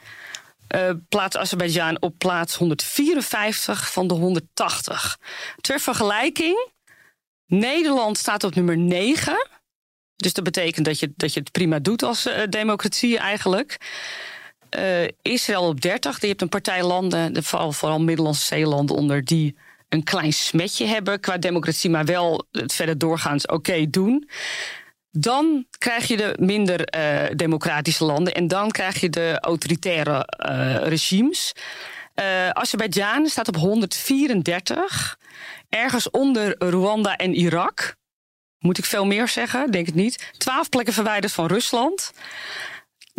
eh plaatst Azerbeidzjan op plaats 154 van de 180. Ter vergelijking, Nederland staat op nummer 9 Dus dat betekent dat je, dat je het prima doet als uh, democratie eigenlijk. Uh, Israël op 30. Je hebt een partij landen, de, vooral, vooral Middellandse zeelanden onder, die een klein smetje hebben qua democratie, maar wel het verder doorgaans oké doen. Dan krijg je de minder uh, democratische landen en dan krijg je de autoritaire regimes. Azerbeidzjan staat op 134, ergens onder Rwanda en Irak. Moet ik veel meer zeggen? Denk het niet. Twaalf plekken verwijderd van Rusland.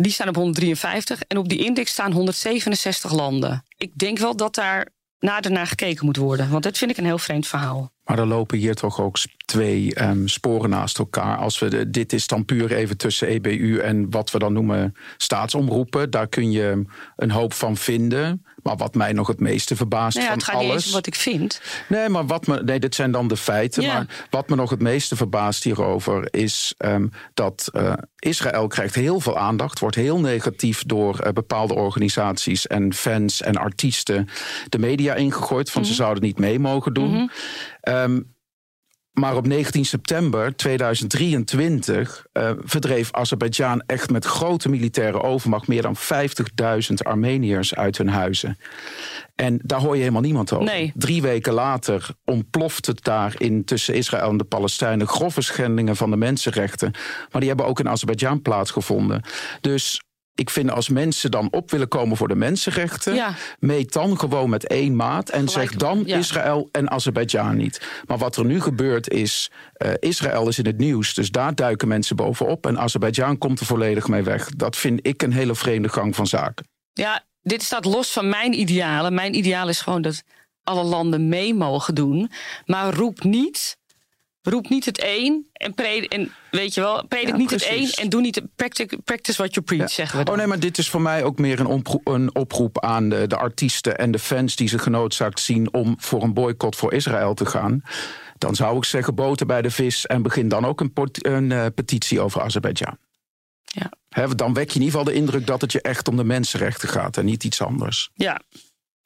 Die staan op 153. En op die index staan 167 landen. Ik denk wel dat daar nader naar gekeken moet worden. Want dat vind ik een heel vreemd verhaal. Maar er lopen hier toch ook twee um, sporen naast elkaar. Als we dit is dan puur even tussen EBU en wat we dan noemen staatsomroepen. Daar kun je een hoop van vinden. Maar wat mij nog het meeste verbaast nou ja, van het gaat alles. Niet eens wat ik vind. Nee, maar wat me. Nee, dit zijn dan de feiten. Ja. Maar wat me nog het meeste verbaast hierover is um, dat uh, Israël krijgt heel veel aandacht. Wordt heel negatief door uh, bepaalde organisaties en fans en artiesten de media ingegooid. Van Mhm. ze zouden niet mee mogen doen. Mhm. Um, maar op 19 september 2023 uh, verdreef Azerbeidzjan echt met grote militaire overmacht meer dan 50.000 Armeniërs uit hun huizen. En daar hoor je helemaal niemand over. Nee. Drie weken later ontploft het daar in tussen Israël en de Palestijnen grove schendingen van de mensenrechten. Maar die hebben ook in Azerbeidzjan plaatsgevonden. Dus ik vind als mensen dan op willen komen voor de mensenrechten, Ja. meet dan gewoon met één maat en Gelijk, zeg dan ja. Israël en Azerbeidzjan niet. Maar wat er nu gebeurt is, uh, Israël is in het nieuws, dus daar duiken mensen bovenop en Azerbeidzjan komt er volledig mee weg. Dat vind ik een hele vreemde gang van zaken. Ja, dit staat los van mijn idealen. Mijn ideaal is gewoon dat alle landen mee mogen doen. Maar roep niet, roep niet het een en, predik, en weet je wel, predik Ja, niet het een en doe niet practice, practice what you preach, zeggen we dan. Oh nee, maar dit is voor mij ook meer een, oproep, een oproep aan de, de artiesten en de fans die zich genoodzaakt zien om voor een boycott voor Israël te gaan. Dan zou ik zeggen, boter bij de vis en begin dan ook een, een uh, petitie over Azerbeidzjan. Ja. He, dan wek je in ieder geval de indruk dat het je echt om de mensenrechten gaat en niet iets anders. Ja,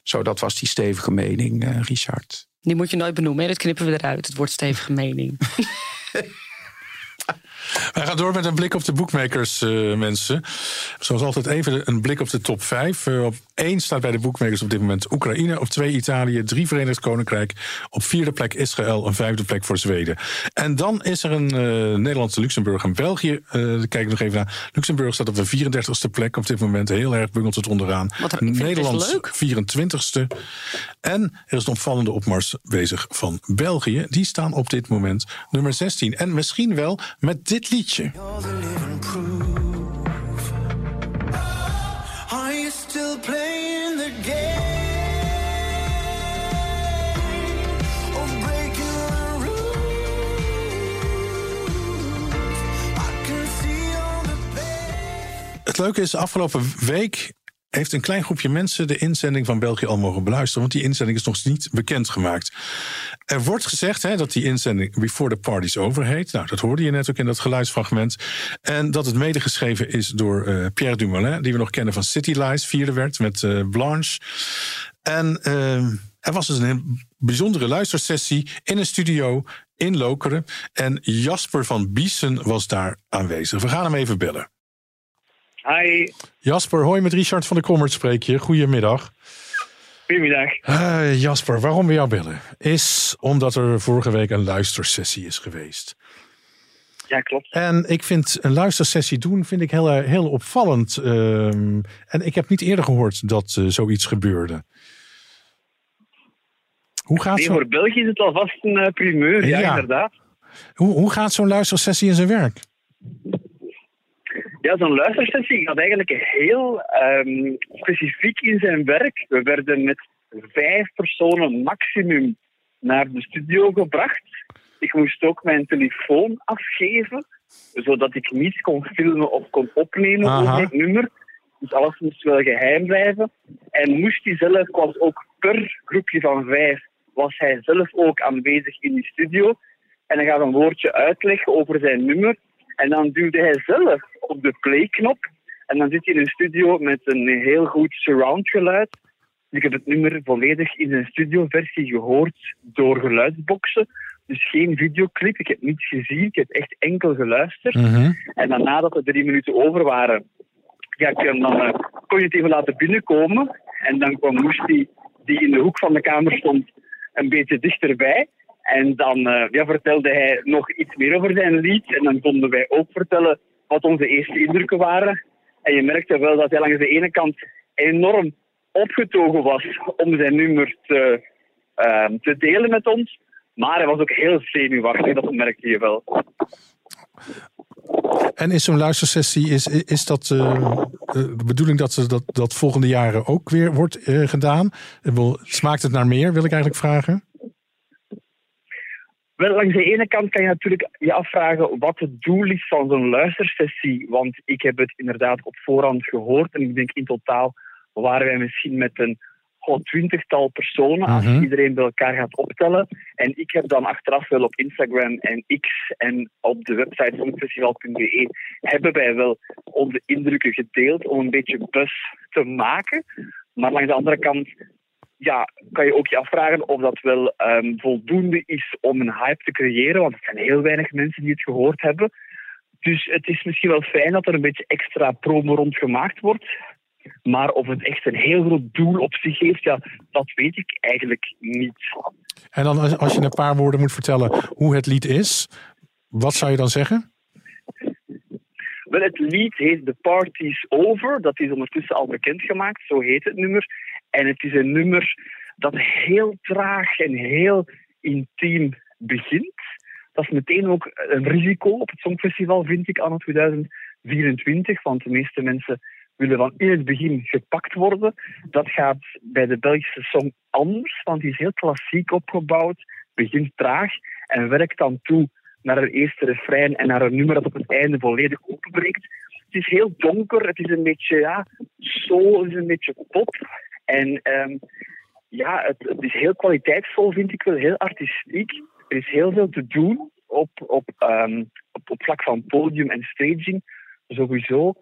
Zo, dat was die stevige mening, uh, Richard. Die moet je nooit benoemen. Dat knippen we eruit. Het wordt stevige mening. (laughs) Wij gaan door met een blik op de boekmakers, uh, mensen. Zoals altijd even een blik op de top 5. Uh, op 1 staat bij de boekmakers op dit moment Oekraïne. Op 2 Italië, 3 Verenigd Koninkrijk. Op vierde plek Israël, een vijfde plek voor Zweden. En dan is er een uh, Nederlandse Luxemburg en België. Kijk nog even naar. Luxemburg staat op de 34ste plek op dit moment. Heel erg bungelt het onderaan. Wat er, Nederland leuk. 24ste. En er is een opvallende opmars bezig van België. Die staan op dit moment nummer 16. En misschien wel met dit liedje. The pain. Het leuke is, afgelopen week heeft een klein groepje mensen de inzending van België al mogen beluisteren. Want die inzending is nog niet bekendgemaakt. Er wordt gezegd hè, dat die inzending Before the Party's Over heet. Nou, dat hoorde je net ook in dat geluidsfragment. En dat het medegeschreven is door uh, Pierre Dumoulin, die we nog kennen van City Lies, vierde werd met uh, Blanche. En uh, er was dus een bijzondere luistersessie in een studio in Lokeren. En Jasper van Biesen was daar aanwezig. We gaan hem even bellen. Hi. Jasper, hoi met Richard van der Kommert spreek je. Goedemiddag. Goedemiddag. Uh, Jasper, waarom we jou bellen? Is omdat er vorige week een luistersessie is geweest. Ja, klopt. En ik vind een luistersessie doen vind ik heel, heel opvallend. Uh, en ik heb niet eerder gehoord dat uh, zoiets gebeurde. Hoe gaat nee, zo... voor België is het alvast een uh, primeur, ja, ja. inderdaad. Hoe, hoe gaat zo'n luistersessie in zijn werk? Ja, zo'n luistersessie gaat eigenlijk heel um, specifiek in zijn werk. We werden met vijf personen maximum naar de studio gebracht. Ik moest ook mijn telefoon afgeven, zodat ik niet kon filmen of kon opnemen Aha. over het nummer. Dus alles moest wel geheim blijven. En moest hij zelf, was ook per groepje van vijf, was hij zelf ook aanwezig in die studio. En hij gaat een woordje uitleggen over zijn nummer. En dan duwde hij zelf op de play-knop. En dan zit hij in een studio met een heel goed surround geluid. Ik heb het nummer volledig in zijn studioversie gehoord door geluidsboxen. Dus geen videoclip, ik heb niets gezien, ik heb echt enkel geluisterd. Mhm. En dan nadat de drie minuten over waren, ja, ik hem dan, eh, kon je het even laten binnenkomen. En dan kwam Moesti, die in de hoek van de kamer stond, een beetje dichterbij. En dan eh, vertelde hij nog iets meer over zijn lied. En dan konden wij ook vertellen wat onze eerste indrukken waren. En je merkte wel dat hij langs de ene kant enorm opgetogen was om zijn nummer te, ehm, te delen met ons. Maar hij was ook heel zenuwachtig, dat merkte je wel. En is zo'n luistersessie, is, is dat eh, eh, de bedoeling dat dat, dat volgende jaren ook weer wordt gedaan? Smaakt het naar meer, wil ik eigenlijk vragen? Wel, langs de ene kant kan je natuurlijk je afvragen wat het doel is van zo'n luistersessie. Want ik heb het inderdaad op voorhand gehoord. En ik denk in totaal waren wij misschien met een goh, twintigtal personen als Mhm. iedereen bij elkaar gaat optellen. En ik heb dan achteraf wel op Instagram en X en op de website van festival.be hebben wij wel onze indrukken gedeeld om een beetje buzz te maken. Maar langs de andere kant ja, kan je ook je afvragen of dat wel ehm, voldoende is om een hype te creëren, want het zijn heel weinig mensen die het gehoord hebben. Dus het is misschien wel fijn dat er een beetje extra promo rond gemaakt wordt. Maar of het echt een heel groot doel op zich heeft, ja, dat weet ik eigenlijk niet. En dan als, je een paar woorden moet vertellen hoe het lied is, wat zou je dan zeggen? Wel, het lied heet The Party's Over. Dat is ondertussen al bekendgemaakt, zo heet het nummer. En het is een nummer dat heel traag en heel intiem begint. Dat is meteen ook een risico op het Songfestival, vind ik, anno 2024. Want de meeste mensen willen van in het begin gepakt worden. Dat gaat bij de Belgische song anders, want die is heel klassiek opgebouwd, begint traag en werkt dan toe naar een eerste refrein en naar een nummer dat op het einde volledig openbreekt. Het is heel donker, het is een beetje ja, soul, het is een beetje pop. En ehm, ja, het, het is heel kwaliteitsvol, vind ik wel, heel artistiek. Er is heel veel te doen op, op, ehm, op, op vlak van podium en staging, sowieso.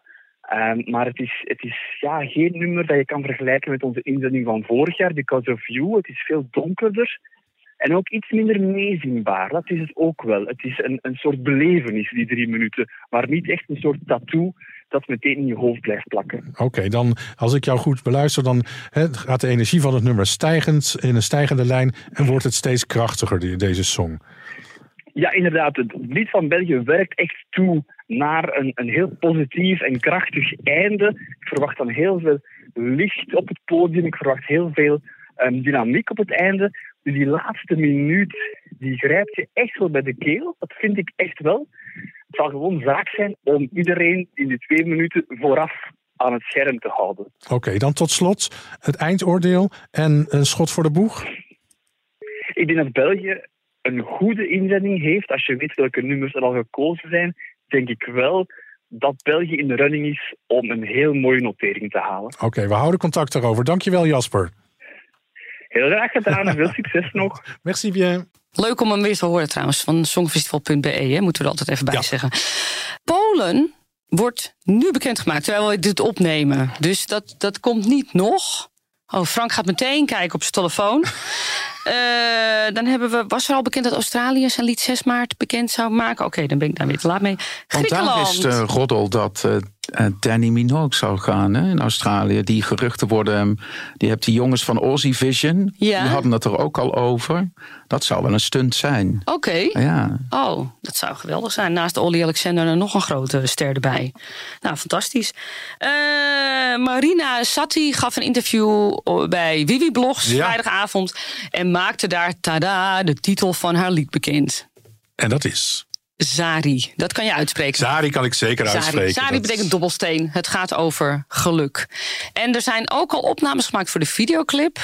Ehm, maar het is, het is ja, geen nummer dat je kan vergelijken met onze inzending van vorig jaar, Because of You. Het is veel donkerder en ook iets minder meezienbaar. Dat is het ook wel. Het is een, een soort belevenis, die drie minuten, maar niet echt een soort tattoo dat meteen in je hoofd blijft plakken. Oké, dan als ik jou goed beluister, dan gaat de energie van het nummer stijgend in een stijgende lijn en wordt het steeds krachtiger, die- deze song. Ja, inderdaad. Het lied van België werkt echt toe naar een, een heel positief en krachtig einde. Ik verwacht dan heel veel licht op het podium. Ik verwacht heel veel ehm, dynamiek op het einde. Dus die laatste minuut, die grijpt je echt wel bij de keel. Dat vind ik echt wel. Het zal gewoon zaak zijn om iedereen in die twee minuten vooraf aan het scherm te houden. Oké, dan tot slot het eindoordeel en een schot voor de boeg. Ik denk dat België een goede inzending heeft. Als je weet welke nummers er al gekozen zijn, denk ik wel dat België in de running is om een heel mooie notering te halen. Oké, we houden contact daarover. Dankjewel Jasper. Heel graag gedaan en veel succes nog. (laughs) Merci bien. Leuk om hem weer te horen trouwens, van songfestival.be, hè, moeten we er altijd even bij Ja. zeggen. Polen wordt nu bekendgemaakt, terwijl we dit opnemen. Dus dat, dat komt niet nog. Oh, Frank gaat meteen kijken op zijn telefoon. (laughs) Eh, dan hebben we, was er al bekend dat Australië zijn lied 6 maart bekend zou maken? Oké, dan ben ik daar weer te laat mee. Want daar Griekenland. is de roddel dat eh, eh, Danny Minogue zou gaan hè, in Australië. Die geruchten worden... hem- Die hebt die jongens van Aussie Vision. Ja. Die hadden het er ook al over. Dat zou wel een stunt zijn. Oké. Ja. Oh, dat zou geweldig zijn. Naast Olly Alexander er nog een grote ster erbij. Nou, fantastisch. Eh, Marina Satti gaf een interview bij Vivi Blogs Ja. vrijdagavond. En maakte daar, tada, de titel van haar lied bekend. En dat is. Zari. Dat kan je uitspreken. Zari kan ik zeker Zari, uitspreken. Zari Dat- betekent dobbelsteen. Het gaat over geluk. En er zijn ook al opnames gemaakt voor de videoclip.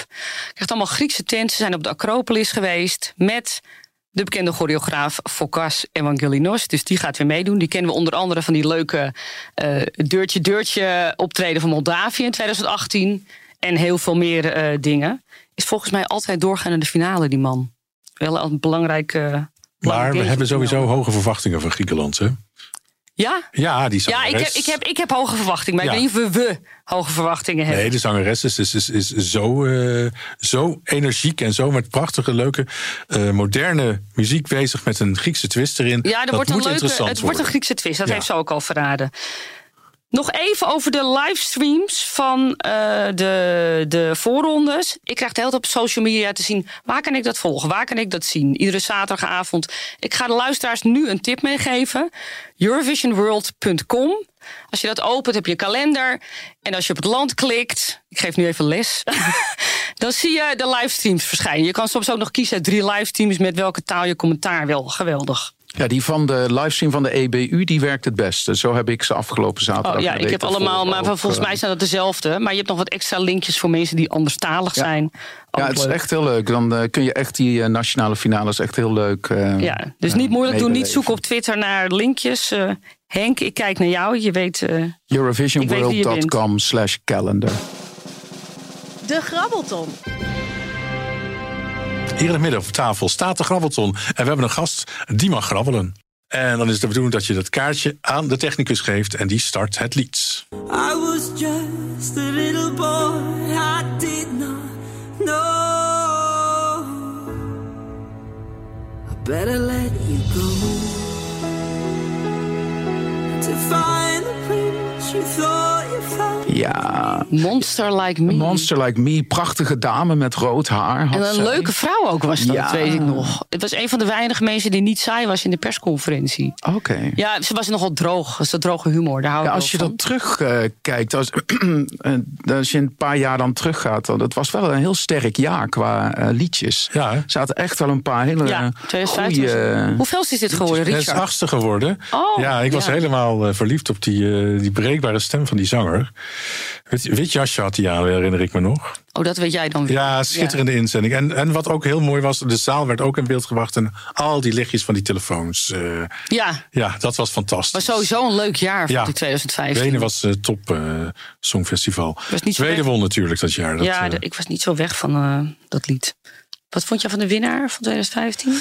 Krijgt allemaal Griekse tenten. Ze zijn op de Acropolis geweest met de bekende choreograaf Fokas Evangelinos. Dus die gaat weer meedoen. Die kennen we onder andere van die leuke eh, deurtje-deurtje optreden van Moldavië in 2018. En heel veel meer eh, dingen. Is volgens mij altijd doorgaan in de finale, die man. Wel een belangrijk. eh, Maar we hebben sowieso hoge verwachtingen van Griekenland. Hè? Ja? Ja, die Ja, zangeres. ik heb, ik, heb, ik heb hoge verwachtingen. Maar Ja. ik weet niet of we, we hoge verwachtingen hebben. Nee, de zangeres is, is, is, is zo, eh, zo energiek en zo met prachtige, leuke, eh, moderne muziek bezig met een Griekse twist erin. Ja, er dat wordt een leuke, het wordt een. Griekse twist. Dat Ja. heeft ze ook al verraden. Nog even over de livestreams van eh, de, de voorrondes. Ik krijg de hele op social media te zien... waar kan ik dat volgen, waar kan ik dat zien? Iedere zaterdagavond. Ik ga de luisteraars nu een tip meegeven. Eurovisionworld.com. Als je dat opent, heb je een kalender. En als je op het land klikt... ik geef nu even les... (laughs) dan zie je de livestreams verschijnen. Je kan soms ook nog kiezen uit drie livestreams... met welke taal je commentaar wil. Geweldig. Ja, die van de livestream van de EBU, die werkt het beste. Zo heb ik ze afgelopen zaterdag. Oh, ja, en de ik heb allemaal, maar ook, volgens eh, mij zijn dat dezelfde. Maar je hebt nog wat extra linkjes voor mensen die anderstalig Ja. zijn. Ja, het is leuk. echt heel leuk. Dan eh, kun je echt die eh, nationale finales echt heel leuk. eh, Ja, dus niet moeilijk doen, niet zoeken op Twitter naar linkjes. Eh, Henk, ik kijk naar jou. Je weet. eh, Eurovisionworld.com slash calendar. De Grabbelton. Hier in het midden op tafel staat de grabbelton. En we hebben een gast, die mag grabbelen. En dan is de bedoeling dat je dat kaartje aan de technicus geeft en die start het lied. I was just a little boy, I did not know. I better let you go. To find Ja, Monster Like Me. Monster Like Me, prachtige dame met rood haar. had En een zij. leuke vrouw ook was dat, Ja. dat weet ik nog. Het was een van de weinige mensen die niet saai was in de persconferentie. Oké. Ja, ze was nogal droog. Dat is de droge humor. Daar hou Ja, als je van. dat terugkijkt, als, (clears throat) eh, als je een paar jaar dan teruggaat, dan het was wel een heel sterk jaar qua eh, liedjes. Ja? Er zaten echt wel een paar hele Ja, 2015 was- goede. Hoeveel is dit geworden, Het is Richard? achtste geworden. Oh, ja, ik was helemaal eh, verliefd op die, eh, die breekbare stem van die zanger. Wit, wit jasje had hij aan, herinner ik me nog. Oh, dat weet jij dan weer. Ja, schitterende inzending. En, en wat ook heel mooi was, de zaal werd ook in beeld gebracht. En al die lichtjes van die telefoons. eh, Ja, ja, dat was fantastisch. was sowieso een leuk jaar voor Ja. die 2015. Wenen was eh, top eh, songfestival. Weg. won natuurlijk dat jaar. Dat, ja, ik was niet zo weg van dat lied. Wat vond je van de winnaar van 2015?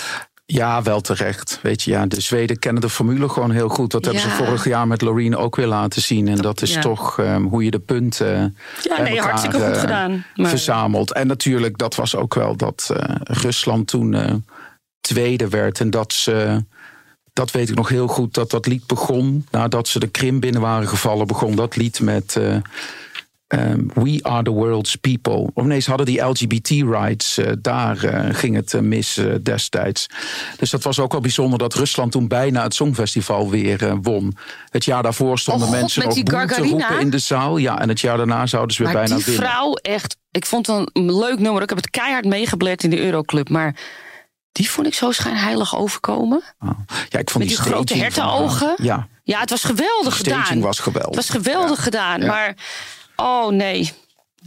Ja, wel terecht. Weet je, ja, de Zweden kennen de formule gewoon heel goed. Dat hebben ze vorig jaar met Loreen ook weer laten zien. En dat is ja. toch ehm, hoe je de punten Ja, bij nee, elkaar, hartstikke goed eh, gedaan. Maar- verzamelt. En natuurlijk, dat was ook wel dat eh, Rusland toen eh, tweede werd. En dat ze, dat weet ik nog heel goed, dat dat lied begon. Nadat ze de Krim binnen waren gevallen, begon dat lied met... eh, ehm, We are the world's people. Of nee, ze hadden die LGBT-rights. eh, daar eh, ging het eh, mis destijds. Dus dat was ook wel bijzonder dat Rusland toen bijna het Songfestival weer won. Het jaar daarvoor stonden Oh God, mensen die boe te roepen in de zaal. Ja, en het jaar daarna zouden ze weer Maar bijna die winnen. vrouw echt... Ik vond het een leuk nummer. Ik heb het keihard meegebleerd in de Euroclub. Maar die vond ik zo schijnheilig overkomen. Oh. Ja, ik vond Met die grote hertenogen. Ja, Ja, het was geweldig Die staging gedaan. was geweldig. Het was geweldig Ja. gedaan. Ja. Maar, oh nee.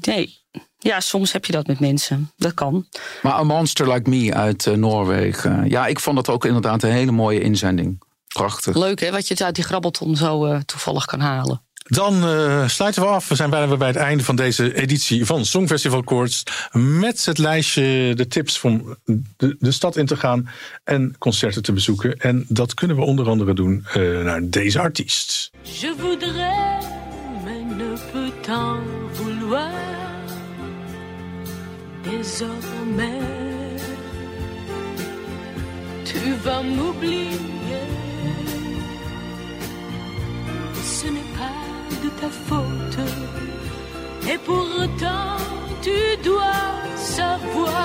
Nee. Ja, soms heb je dat met mensen. Dat kan. maar A Monster Like Me uit eh, Noorwegen. Ja, ik vond dat ook inderdaad een hele mooie inzending. Prachtig. Leuk hè, wat je het uit die grabbelton zo eh, toevallig kan halen. Dan eh, sluiten we af. We zijn bijna weer bij het einde van deze editie van Songfestival Koorts. Met het lijstje, de tips om de, de stad in te gaan en concerten te bezoeken. En dat kunnen we onder andere doen eh, naar deze artiest. Je voudrais, mais ne t'en vouloir. Désormais, tu vas m'oublier. Ce n'est pas de ta faute. Et pourtant, tu dois savoir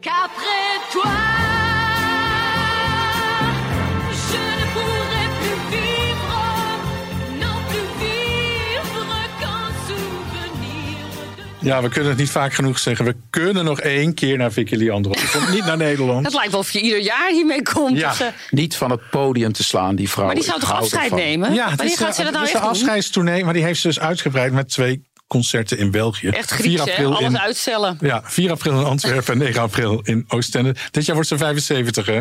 qu'après toi, Ja, we kunnen het niet vaak genoeg zeggen. We kunnen nog één keer naar Vicky Leandro. Die komt niet naar Nederland. (laughs) Het lijkt wel of je ieder jaar hiermee komt. Ja. Of ze- Niet van het podium te slaan, die vrouw. maar die zou toch afscheid ervan. nemen? Ja, het is, gaat ze eh, dat nou echt doen? afscheidstournee, maar die heeft ze dus uitgebreid met twee concerten in België. Echt Grieks, hè? Alles in, uitstellen. Ja, 4 april in Antwerpen en 9 april in Oostende. Dit jaar wordt ze 75, hè?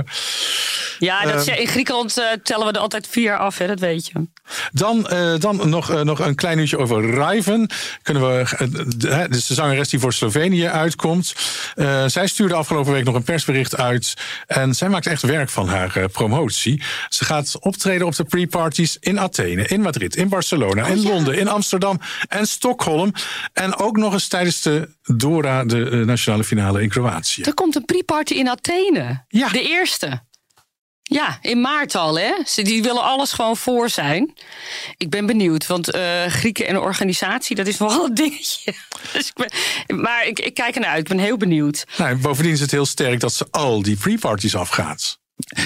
Ja, dat, Ehm. in Griekenland eh, tellen we er altijd vier jaar af, hè? dat weet je. Dan, eh, dan nog, eh, nog een klein nieuwtje over Raiven. Kunnen we, de, dus de zangeres die voor Slovenië uitkomt. Zij stuurde afgelopen week nog een persbericht uit. En zij maakt echt werk van haar promotie. Ze gaat optreden op de pre-parties in Athene, in Madrid, in Barcelona, in Londen, in Amsterdam en Stockholm. En ook nog eens tijdens de Dora, de eh, nationale finale in Kroatië. Er komt een pre-party in Athene. Ja. De eerste. Ja, in maart al, hè? Ze die willen alles gewoon voor zijn. Ik ben benieuwd, want eh, Grieken en organisatie, dat is wel een (laughs) dingetje. Dus ik ben, maar ik, ik kijk ernaar uit, ik ben heel benieuwd. Nou, bovendien is het heel sterk dat ze al die pre-parties afgaat.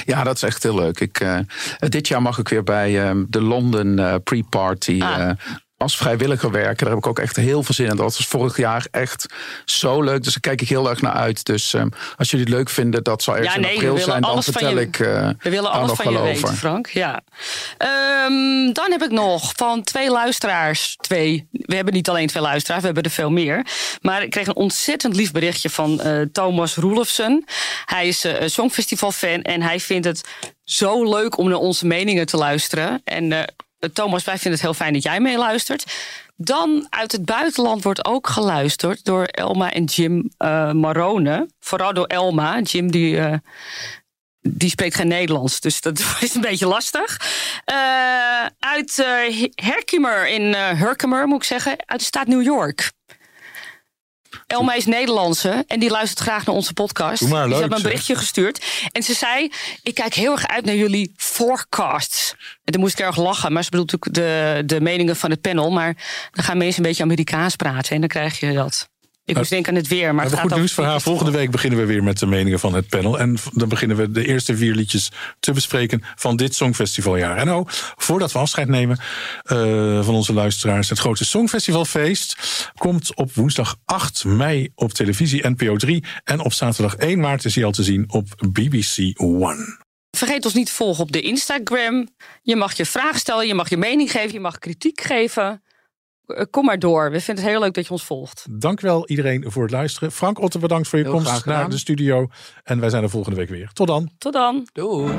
Ja, dat is echt heel leuk. Ik, eh, dit jaar mag ik weer bij eh, de London eh, Pre-Party Ah. Als vrijwilliger werken. Daar heb ik ook echt heel veel zin in. Dat was vorig jaar echt zo leuk. Dus daar kijk ik heel erg naar uit. Dus eh, als jullie het leuk vinden, dat zal ergens Ja, nee, in april zijn. Dan vertel je- ik eh, We willen alles van je weten. Frank. Ja. Ehm, dan heb ik nog van twee luisteraars. Twee. We hebben niet alleen twee luisteraars, we hebben er veel meer. Maar ik kreeg een ontzettend lief berichtje van eh, Thomas Roelofsen. Hij is een Songfestival-fan en hij vindt het zo leuk om naar onze meningen te luisteren. En Thomas, wij vinden het heel fijn dat jij meeluistert. Dan uit het buitenland wordt ook geluisterd door Elma en Jim eh, Marone. Vooral door Elma. Jim die, eh, die spreekt geen Nederlands, dus dat (laughs) is een beetje lastig. Eh, uit eh, Herkimer in eh Herkimer, moet ik zeggen, uit de staat New York. Elma is Nederlandse en die luistert graag naar onze podcast. Doe maar, die heeft me een zeg. berichtje gestuurd. En ze zei, ik kijk heel erg uit naar jullie forecasts. En toen moest ik erg lachen, maar ze bedoelt natuurlijk de, de meningen van het panel. Maar dan gaan mensen een beetje Amerikaans praten en dan krijg je dat. Ik moest denken aan het weer, maar We het gaat goed nieuws voor haar. Volgende week beginnen we weer met de meningen van het panel. En dan beginnen we de eerste vier liedjes te bespreken van dit Songfestivaljaar. En oh, voordat we afscheid nemen eh, van onze luisteraars. Het grote Songfestivalfeest komt op woensdag 8 mei op televisie NPO 3. En op zaterdag 1 maart is hij al te zien op BBC One. Vergeet ons niet te volgen op de Instagram. Je mag je vragen stellen, je mag je mening geven, je mag kritiek geven. Eh, Kom maar door. We vinden het heel leuk dat je ons volgt. Dank wel iedereen voor het luisteren. Frank Otter, bedankt voor je Heel komst naar de studio. En wij zijn er volgende week weer. Tot dan. Tot dan. Doei.